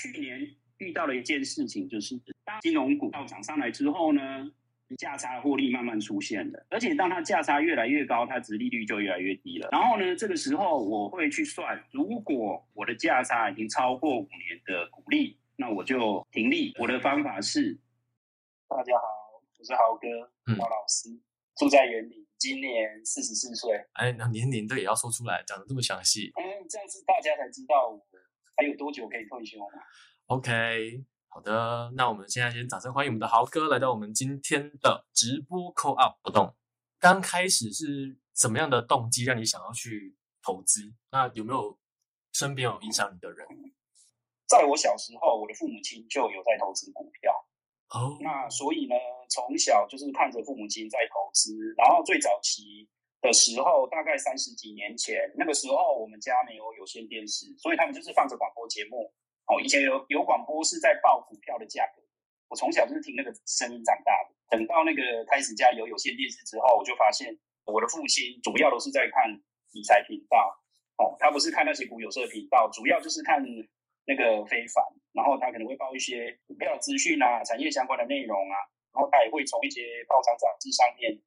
去年遇到了一件事情，就是当金融股要涨上来之后呢，价差的获利慢慢出现了，而且当它价差越来越高，它值利率就越来越低了。然后呢，这个时候我会去算，如果我的价差已经超过五年的股利，那我就停利。我的方法是，大家好，我是豪哥，豪老师，嗯、住在员林，今年四十四岁。哎，那年龄都也要说出来，讲的这么详细。嗯，这样子大家才知道我还有多久可以退休嘛。OK。好的，那我们现在先掌声欢迎我们的豪哥来到我们今天的直播 call out 活动。刚开始是什么样的动机让你想要去投资？那有没有身边有影响你的人？在我小时候，我的父母亲就有在投资股票。哦，那所以呢，从小就是看着父母亲在投资。然后最早期的时候，大概三十几年前，那个时候我们家没有有线电视，所以他们就是放着广播节目。哦，以前有有广播是在报股票的价格，我从小就是听那个声音长大的。等到那个开始家有有线电视之后，我就发现我的父亲主要都是在看理财频道，哦，他不是看那些股有色频道，主要就是看那个非凡，然后他可能会报一些股票资讯啊、产业相关的内容啊，然后他也会从一些报章杂志上面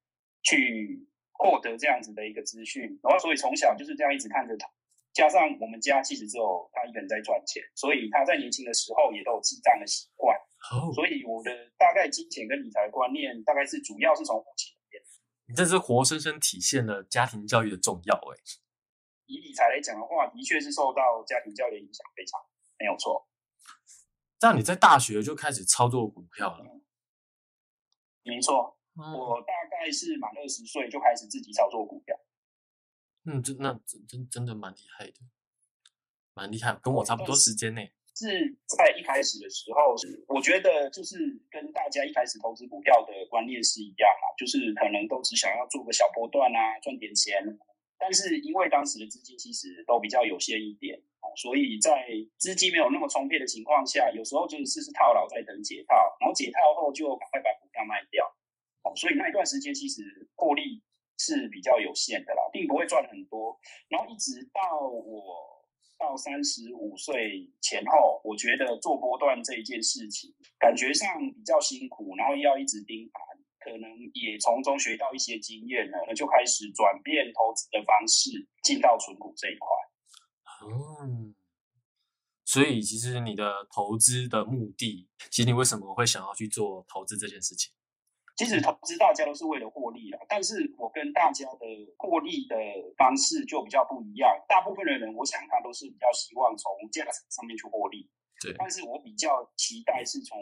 去获得这样子的一个资讯，然后所以从小就是这样一直看着他。加上我们家其实只有他一个人在赚钱，所以他在年轻的时候也都有记账的习惯。Oh. 所以我的大概金钱跟理财观念，大概是主要是从父亲那边。你这是活生生体现了家庭教育的重要哎。以理财来讲的话，的确是受到家庭教育的影响非常，没有错。这样你在大学就开始操作股票了？嗯、没错，嗯、我大概是满二十岁就开始自己操作股票。嗯，真那真真真的蛮厉害的，蛮厉害，跟我差不多时间内。是在一开始的时候，是我觉得就是跟大家一开始投资股票的观念是一样嘛，就是可能都只想要做个小波段啊，赚点钱。但是因为当时的资金其实都比较有限一点，所以在资金没有那么充沛的情况下，有时候就是是套牢再等解套，然后解套后就赶快把股票卖掉。所以那一段时间其实获利。是比较有限的啦，并不会赚很多。然后一直到我到三十五岁前后，我觉得做波段这一件事情，感觉上比较辛苦，然后要一直盯盘，可能也从中学到一些经验了，那就开始转变投资的方式，进到存股这一块。嗯，所以其实你的投资的目的，其实你为什么会想要去做投资这件事情？其实投资大家都是为了获利啦，但是我跟大家的获利的方式就比较不一样。大部分的人，我想他都是比较希望从价值上面去获利，对。但是我比较期待是从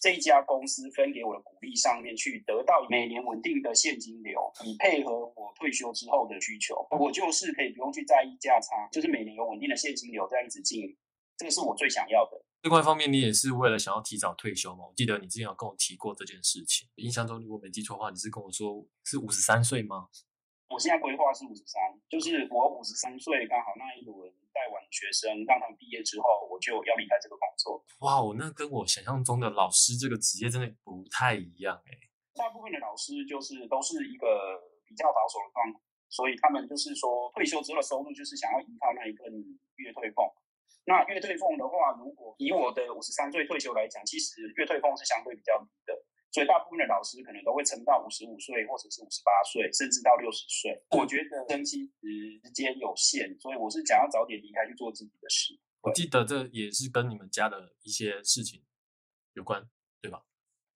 这一家公司分给我的股利上面去得到每年稳定的现金流，以配合我退休之后的需求。我就是可以不用去在意价差，就是每年有稳定的现金流这样子进，这个是我最想要的。另外一方面，你也是为了想要提早退休嘛？我记得你之前有跟我提过这件事情。印象中，如果没记错的话，你是跟我说是五十三岁吗？我现在规划是五十三，就是我五十三岁刚好那一轮带完学生，让他们毕业之后，我就要离开这个工作。哇，我那跟我想象中的老师这个职业真的不太一样哎。大部分的老师就是都是一个比较保守的状态，所以他们就是说退休之后的收入就是想要依靠那一份月退俸。那月退俸的话，如果以我的五十三岁退休来讲，其实月退俸是相对比较低的，所以大部分的老师可能都会撑到五十五岁，或者是五十八岁，甚至到六十岁。我觉得生期时间有限，所以我是想要早点离开去做自己的事。我记得这也是跟你们家的一些事情有关，对吧？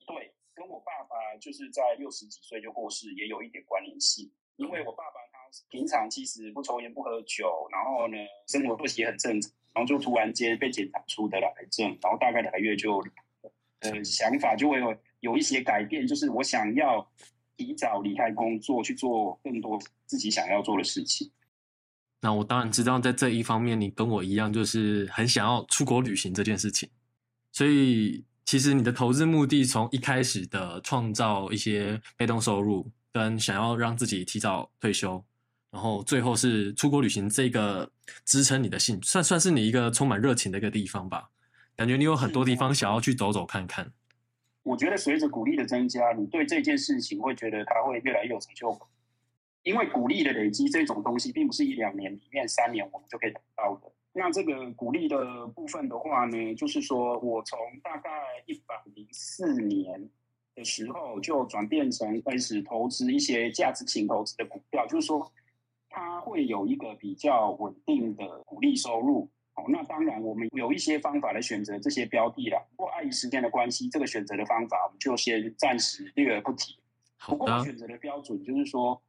对，跟我爸爸就是在六十几岁就过世，也有一点关联性。因为我爸爸他平常其实不抽烟不喝酒，然后呢，生活作息也很正常。然后就突然间被检查出得了癌症，然后大概两个月就，呃，想法就会有有一些改变，就是我想要提早离开工作，去做更多自己想要做的事情。那我当然知道，在这一方面，你跟我一样，就是很想要出国旅行这件事情。所以，其实你的投资目的从一开始的创造一些被动收入，跟想要让自己提早退休。然后最后是出国旅行，这个支撑你的兴，算算是你一个充满热情的一个地方吧。感觉你有很多地方想要去走走看看。我觉得随着股利的增加，你对这件事情会觉得它会越来越有成就感。因为股利的累积这种东西，并不是一两年里面、三年我们就可以达到的。那这个股利的部分的话呢，就是说我从大概一百零四年的时候就转变成开始投资一些价值型投资的股票，就是说它会有一个比较稳定的股利收入。好，那当然我们有一些方法来选择这些标的啦。不过碍于时间的关系，这个选择的方法我们就先暂时略而不提。不过选择的标准就是说，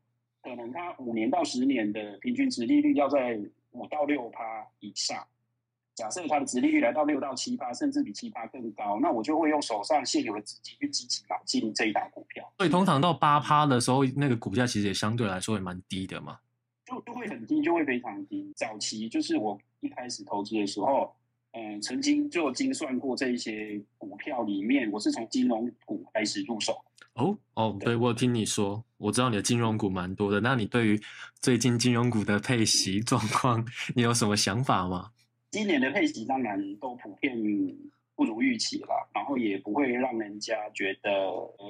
可能它五年到十年的平均值利率要在五到六趴以上。假设它的值利率来到六到七趴，甚至比七趴更高，那我就会用手上现有的资金去积极买进这一档股票。所以通常到八趴的时候，那个股价其实也相对来说也蛮低的嘛。就就会很低，就会非常低。早期就是我一开始投资的时候，嗯、呃，曾经就精算过这一些股票里面，我是从金融股开始入手。哦哦，对，我听你说，我知道你的金融股蛮多的。那你对于最近金融股的配息状况，你有什么想法吗？今年的配息当然都普遍不如预期了，然后也不会让人家觉得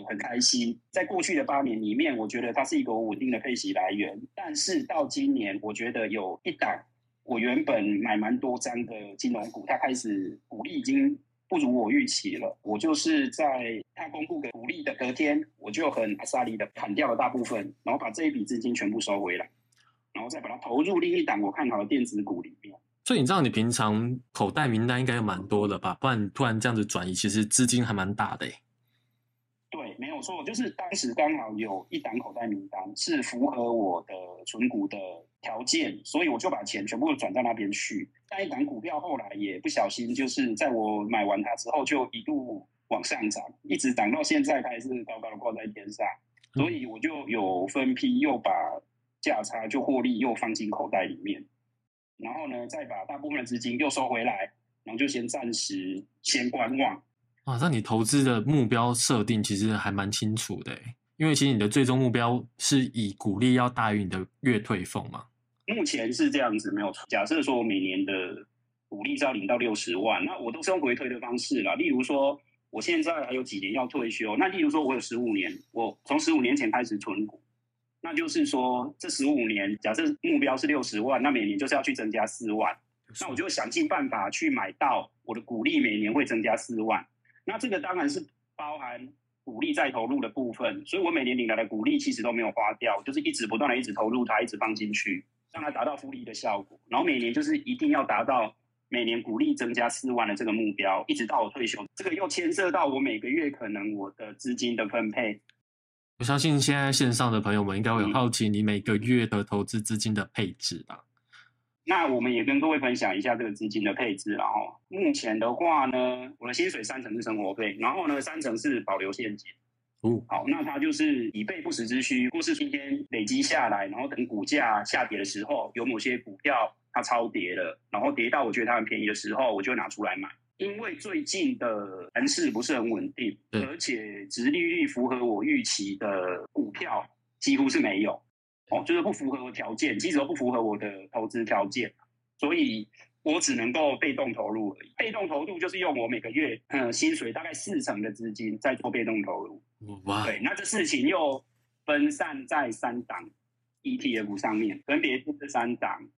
很开心。在过去的八年里面，我觉得它是一个稳定的配息来源。但是到今年，我觉得有一档我原本买蛮多张的金融股，它开始股利已经不如我预期了。我就是在它公布的股利的隔天，我就很阿萨利的砍掉了大部分，然后把这一笔资金全部收回来，然后再把它投入另一档我看好的电子股里面。所以你知道你平常口袋名单应该有蛮多的吧？不然突然这样子转移，其实资金还蛮大的。对，没有错，就是当时刚好有一档口袋名单是符合我的存股的条件，所以我就把钱全部转到那边去。那一档股票后来也不小心，就是在我买完它之后，就一度往上涨，一直涨到现在，它还是高高的挂在天上。所以我就有分批又把价差就获利又放进口袋里面。然后呢，再把大部分的资金又收回来，然后就先暂时先观望。啊，那你投资的目标设定其实还蛮清楚的，因为其实你的最终目标是以股利要大于你的月退俸嘛。目前是这样子，没有错。假设说我每年的股利是要领到六十万，那我都是用回退的方式啦。例如说，我现在还有几年要退休，那例如说我有十五年，我从十五年前开始存股。那就是说，这十五年，假设目标是六十万，那每年就是要去增加四万。那我就想尽办法去买到我的股利，每年会增加四万。那这个当然是包含股利再投入的部分，所以我每年领来的股利其实都没有花掉，就是一直不断的一直投入它，一直放进去，让它达到复利的效果。然后每年就是一定要达到每年股利增加四万的这个目标，一直到我退休。这个又牵涉到我每个月可能我的资金的分配。我相信现在线上的朋友们应该会很好奇你每个月的投资资金的配置吧？那我们也跟各位分享一下这个资金的配置。然后目前的话呢，我的薪水三成是生活费，然后呢三成是保留现金。哦，好，那它就是以备不时之需，或是今天累积下来，然后等股价下跌的时候，有某些股票它超跌了，然后跌到我觉得它很便宜的时候，我就拿出来买。因为最近的盘势不是很稳定，而且殖利率符合我预期的股票几乎是没有，哦，就是不符合我条件，其实都不符合我的投资条件，所以我只能够被动投入而已。被动投入就是用我每个月嗯薪水大概四成的资金在做被动投入。哇，对，那这事情又分散在三档 ETF 上面，分别是这三档，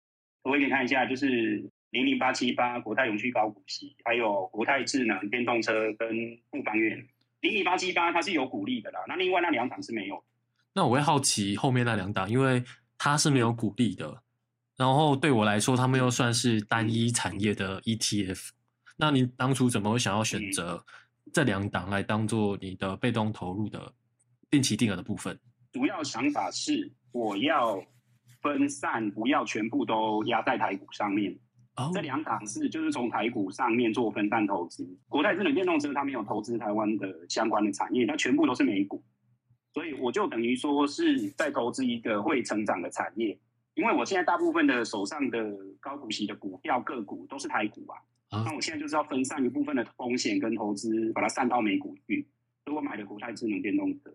我给你看一下，就是。零零八七八国泰永续高股息，还有国泰智能电动车跟富邦越能。零零八七八它是有股利的啦，那另外那两档是没有。那我会好奇后面那两档，因为它是没有股利的，然后对我来说，他们又算是单一产业的 ETF。那你当初怎么会想要选择这两档来当做你的被动投入的定期定额的部分？主要想法是我要分散，不要全部都压在台股上面。Oh. 这两档是就是从台股上面做分散投资，国泰智能电动车它没有投资台湾的相关的产业，它全部都是美股，所以我就等于说是在投资一个会成长的产业。因为我现在大部分的手上的高股息的股票个股都是台股啊，oh. 那我现在就是要分散一部分的风险跟投资，把它散到美股去。所以我买的国泰智能电动车，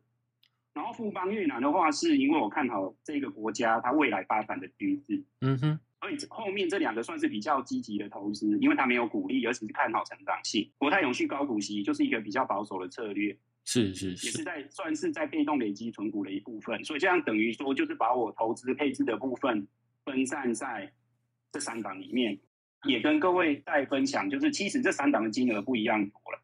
然后富邦越南的话，是因为我看好这个国家它未来发展的趋势。嗯哼。所以后面这两个算是比较积极的投资，因为它没有股利，而且是看好成长性。国泰永续高股息就是一个比较保守的策略，是是是，也是在算是在被动累积存股的一部分。所以这样等于说，就是把我投资配置的部分分散在这三档里面。也跟各位再分享，就是其实这三档的金额不一样多了。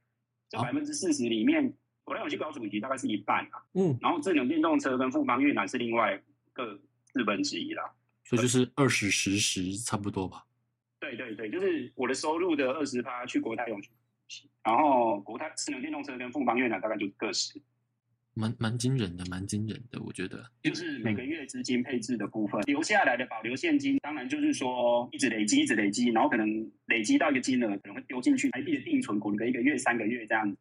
这百分之四十里面，国泰永续高股息大概是一半啊。嗯，然后智能电动车跟富邦越南是另外各四分之一啦。所以就是二十十十差不多吧。对对对，就是我的收入的二十趴去国泰永续，然后国泰智能电动车跟凤邦越南大概就各十。蛮蛮惊人的，蛮惊人的，我觉得就是每个月资金配置的部分，嗯、留下来的保留现金，当然就是说一直累积，一直累积，然后可能累积到一个金额，可能会丢进去台币的定存，滚个一个月、三个月这样子，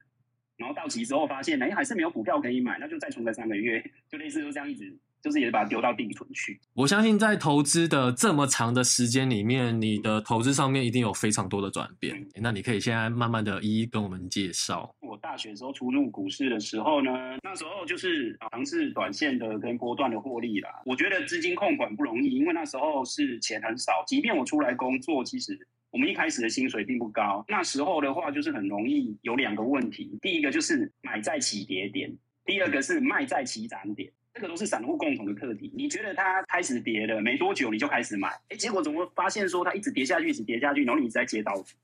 然后到期之后发现，哎，还是没有股票可以买，那就再存个三个月，就类似就这样一直。就是也把它丢到定存去。我相信在投资的这么长的时间里面，你的投资上面一定有非常多的转变。嗯、那你可以现在慢慢的一一跟我们介绍。我大学时候初入股市的时候呢，那时候就是尝试短线的跟波段的获利啦。我觉得资金控管不容易，因为那时候是钱很少。即便我出来工作，其实我们一开始的薪水并不高。那时候的话，就是很容易有两个问题：第一个就是买在起跌点，第二个是卖在起涨点。这个都是散户共同的课题。你觉得它开始跌了没多久，你就开始买，哎，结果怎么发现说它一直跌下去，一直跌下去，然后你一直在接刀子，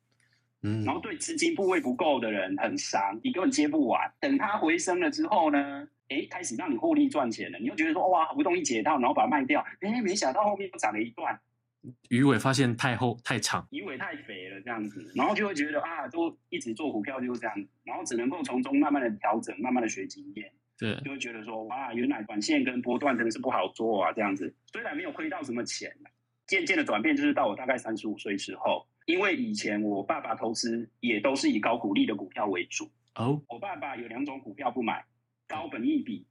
嗯，然后对资金部位不够的人很伤，你根本接不完。等它回升了之后呢，哎，开始让你获利赚钱了，你又觉得说哇，好不容易解套，然后把它卖掉，哎，没想到后面又涨了一段，鱼尾发现太厚太长，鱼尾太肥了这样子，然后就会觉得啊，都一直做股票就是这样，然后只能够从中慢慢的调整，慢慢的学经验。对，就会觉得说，哇，原来短线跟波段真的是不好做啊，这样子。虽然没有亏到什么钱，渐渐的转变就是到我大概三十五岁时候，因为以前我爸爸投资也都是以高股利的股票为主。哦，我爸爸有两种股票不买，高本益比。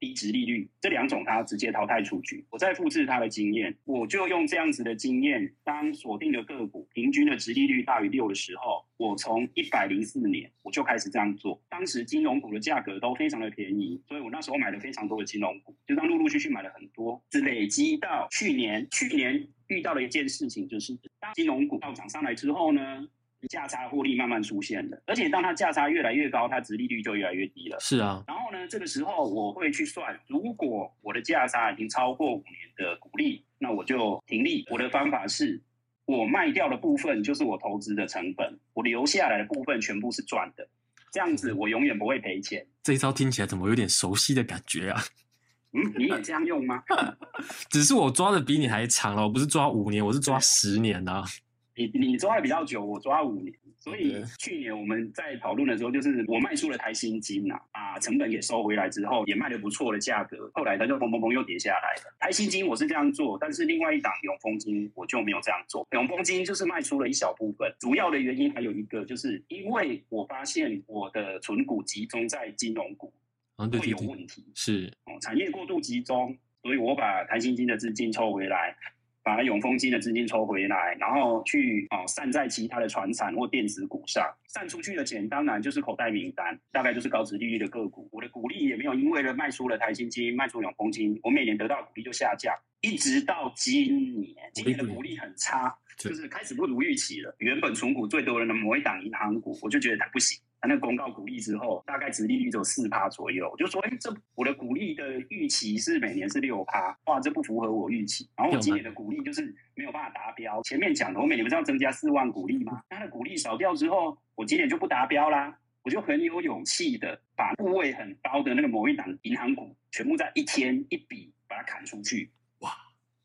低殖利率这两种，他直接淘汰出局。我再复制他的经验，我就用这样子的经验，当锁定的个股平均的殖利率大于六的时候，我从一百零四年我就开始这样做。当时金融股的价格都非常的便宜，所以我那时候买了非常多的金融股，就当陆陆续续买了很多，是累积到去年。去年遇到了一件事情，就是当金融股到涨上来之后呢，价差获利慢慢出现了，而且当它价差越来越高，它殖利率就越来越低了。是啊，然后呢，这个时候我会去算，如果我的价差已经超过五年的股利，那我就停利。我的方法是，我卖掉的部分就是我投资的成本，我留下来的部分全部是赚的，这样子我永远不会赔钱。这一招听起来怎么有点熟悉的感觉啊？嗯，你也这样用吗？只是我抓的比你还长了，我不是抓五年，我是抓十年啊。你你抓的比较久，我抓五年，所以去年我们在讨论的时候，就是我卖出了台新金呐，把成本给收回来之后，也卖得不错的价格，后来它就砰砰砰又跌下来了。台新金我是这样做，但是另外一档永丰金我就没有这样做。永丰金就是卖出了一小部分，主要的原因还有一个，就是因为我发现我的存股集中在金融股，会有问题，是哦，产业过度集中，所以我把台新金的资金抽回来。把永丰金的资金抽回来，然后去哦散在其他的船产或电子股上，散出去的钱当然就是口袋名单，大概就是高值利率的个股。我的股利也没有因为了卖出了台新金，卖出永丰金，我每年得到的股利就下降，一直到今年，今年的股利很差，就是开始不如预期了。原本存股最多人的某一档银行股，我就觉得它不行。他那个公告股利之后，大概殖利率只有四趴左右，我就说，哎、欸，这我的股利的预期是每年是六趴，哇，这不符合我预期。然后我今年的股利就是没有办法达标。前面讲的，我每年不是要增加四万股利吗？他的股利少掉之后，我今年就不达标啦。我就很有勇气的把部位很高的那个某一档银行股，全部在一天一笔把它砍出去。哇，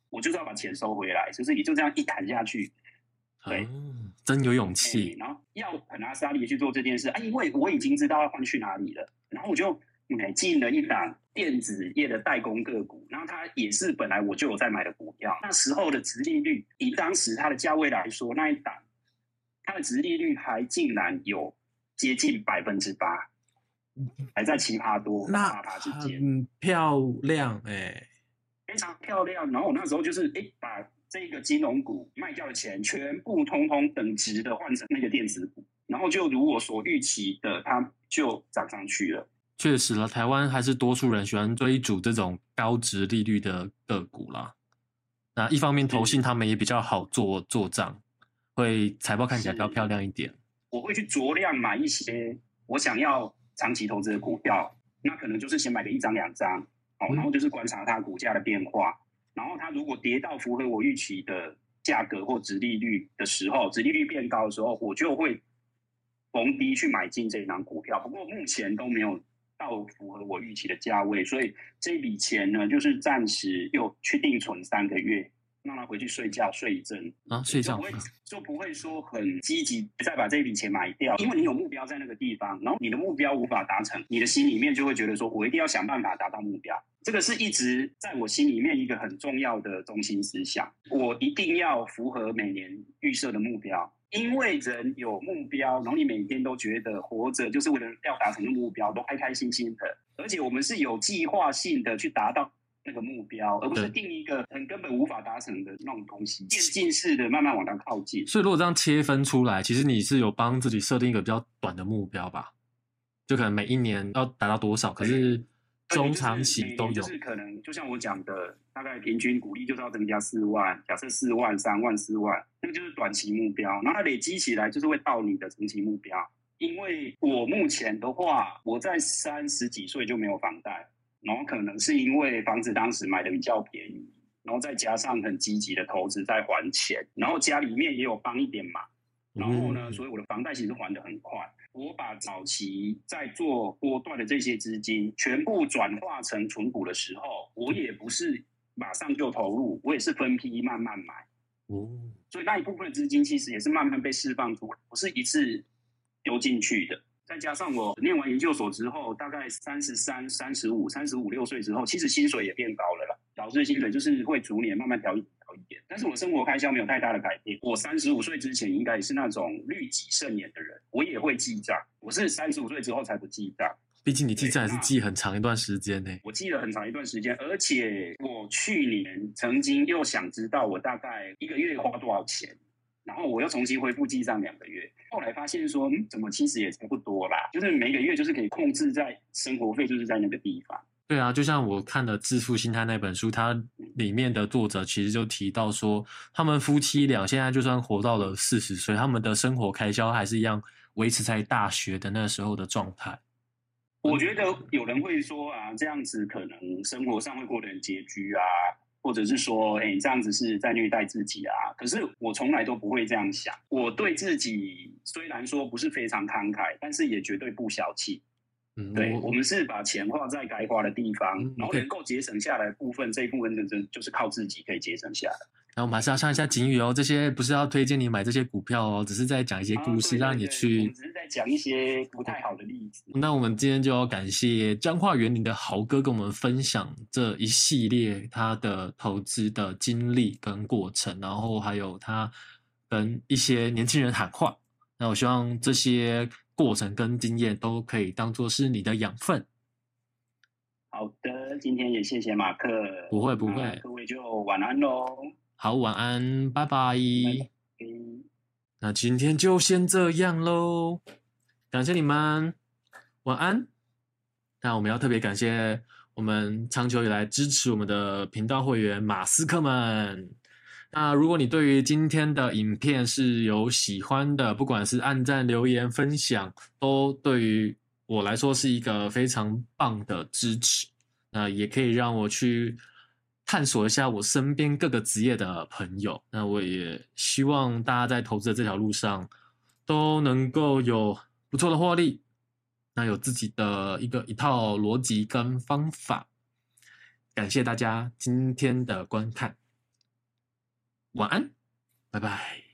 我就是要把钱收回来，就是也就这样一砍下去。对、嗯，真有勇气。然后要很阿莎力去做这件事，啊，因为我已经知道要换去哪里了。然后我就买进了一档电子业的代工个股，然后它也是本来我就有在买的股票。那时候的殖利率，以当时它的价位来说，那一档它的殖利率还竟然有接近百分之八，还在奇葩多八趴之间，很漂亮哎、欸，非常漂亮。然后我那时候就是哎把。这个金融股卖掉的钱，全部通通等值的换成那个电子股，然后就如我所预期的，它就涨上去了。确实了，台湾还是多数人喜欢追逐这种高值利率的个股啦。那一方面，投信他们也比较好做做账，会财报看起来比较漂亮一点。我会去酌量买一些我想要长期投资的股票，那可能就是先买个一张两张，哦，然后就是观察它股价的变化。然后它如果跌到符合我预期的价格或殖利率的时候，殖利率变高的时候，我就会逢低去买进这一档股票。不过目前都没有到符合我预期的价位，所以这笔钱呢，就是暂时又去定存三个月。让他回去睡觉，睡一阵啊，睡觉就不会就不会说很积极再把这笔钱买掉，因为你有目标在那个地方，然后你的目标无法达成，你的心里面就会觉得说，我一定要想办法达到目标。这个是一直在我心里面一个很重要的中心思想，我一定要符合每年预设的目标，因为人有目标，然后你每天都觉得活着就是为了要达成的目标，都开开心心的，而且我们是有计划性的去达到。那个目标，而不是定一个很根本无法达成的那种东西，渐进式的慢慢往它靠近。所以，如果这样切分出来，其实你是有帮自己设定一个比较短的目标吧？就可能每一年要达到多少，可是中长期都有。就是可能就像我讲的，大概平均股利就是要增加四万，假设四万、三万、四万，那个就是短期目标。然后它累积起来，就是会到你的长期目标。因为我目前的话，我在三十几岁就没有房贷。然后可能是因为房子当时买的比较便宜，然后再加上很积极的投资在还钱，然后家里面也有帮一点忙，然后呢，所以我的房贷其实还的很快。我把早期在做波段的这些资金全部转化成存股的时候，我也不是马上就投入，我也是分批慢慢买。哦，所以那一部分的资金其实也是慢慢被释放出来，不是一次丢进去的。再加上我念完研究所之后，大概三十三、三十五、三十五六岁之后，其实薪水也变高了啦。老师的薪水就是会逐年慢慢调一调一点，但是我生活开销没有太大的改变。我三十五岁之前应该也是那种律己慎言的人，我也会记账。我是三十五岁之后才不记账，毕竟你记账还是记很长一段时间呢。我记了很长一段时间，而且我去年曾经又想知道我大概一个月花多少钱。然后我又重新恢复记账两个月，后来发现说，嗯，怎么其实也差不多啦，就是每个月就是可以控制在生活费，就是在那个地方。对啊，就像我看了《致富心态》那本书，它里面的作者其实就提到说，他们夫妻俩现在就算活到了四十岁，他们的生活开销还是一样维持在大学的那时候的状态。我觉得有人会说啊，这样子可能生活上会过得很拮据啊。或者是说，哎、欸，这样子是在虐待自己啊？可是我从来都不会这样想。我对自己虽然说不是非常慷慨，但是也绝对不小气。嗯，对，我们是把钱花在该花的地方，嗯、然后能够节省下来的部分，这一部分真正就是靠自己可以节省下来。那我们还是要上一下警语哦，这些不是要推荐你买这些股票哦，只是在讲一些故事，让你去。只是在讲一些不太好的例子。那我们今天就要感谢彰化园林的豪哥跟我们分享这一系列他的投资的经历跟过程，然后还有他跟一些年轻人喊话。那我希望这些过程跟经验都可以当做是你的养分。好的，今天也谢谢马克。不会不会，各位就晚安喽。好，晚安，拜拜。拜拜。那今天就先这样喽，感谢你们，晚安。那我们要特别感谢我们长久以来支持我们的频道会员马斯克们。那如果你对于今天的影片是有喜欢的，不管是按赞、留言、分享，都对于我来说是一个非常棒的支持。那也可以让我去。探索一下我身边各个职业的朋友，那我也希望大家在投资的这条路上都能够有不错的获利，那有自己的一个一套逻辑跟方法。感谢大家今天的观看，晚安，拜拜。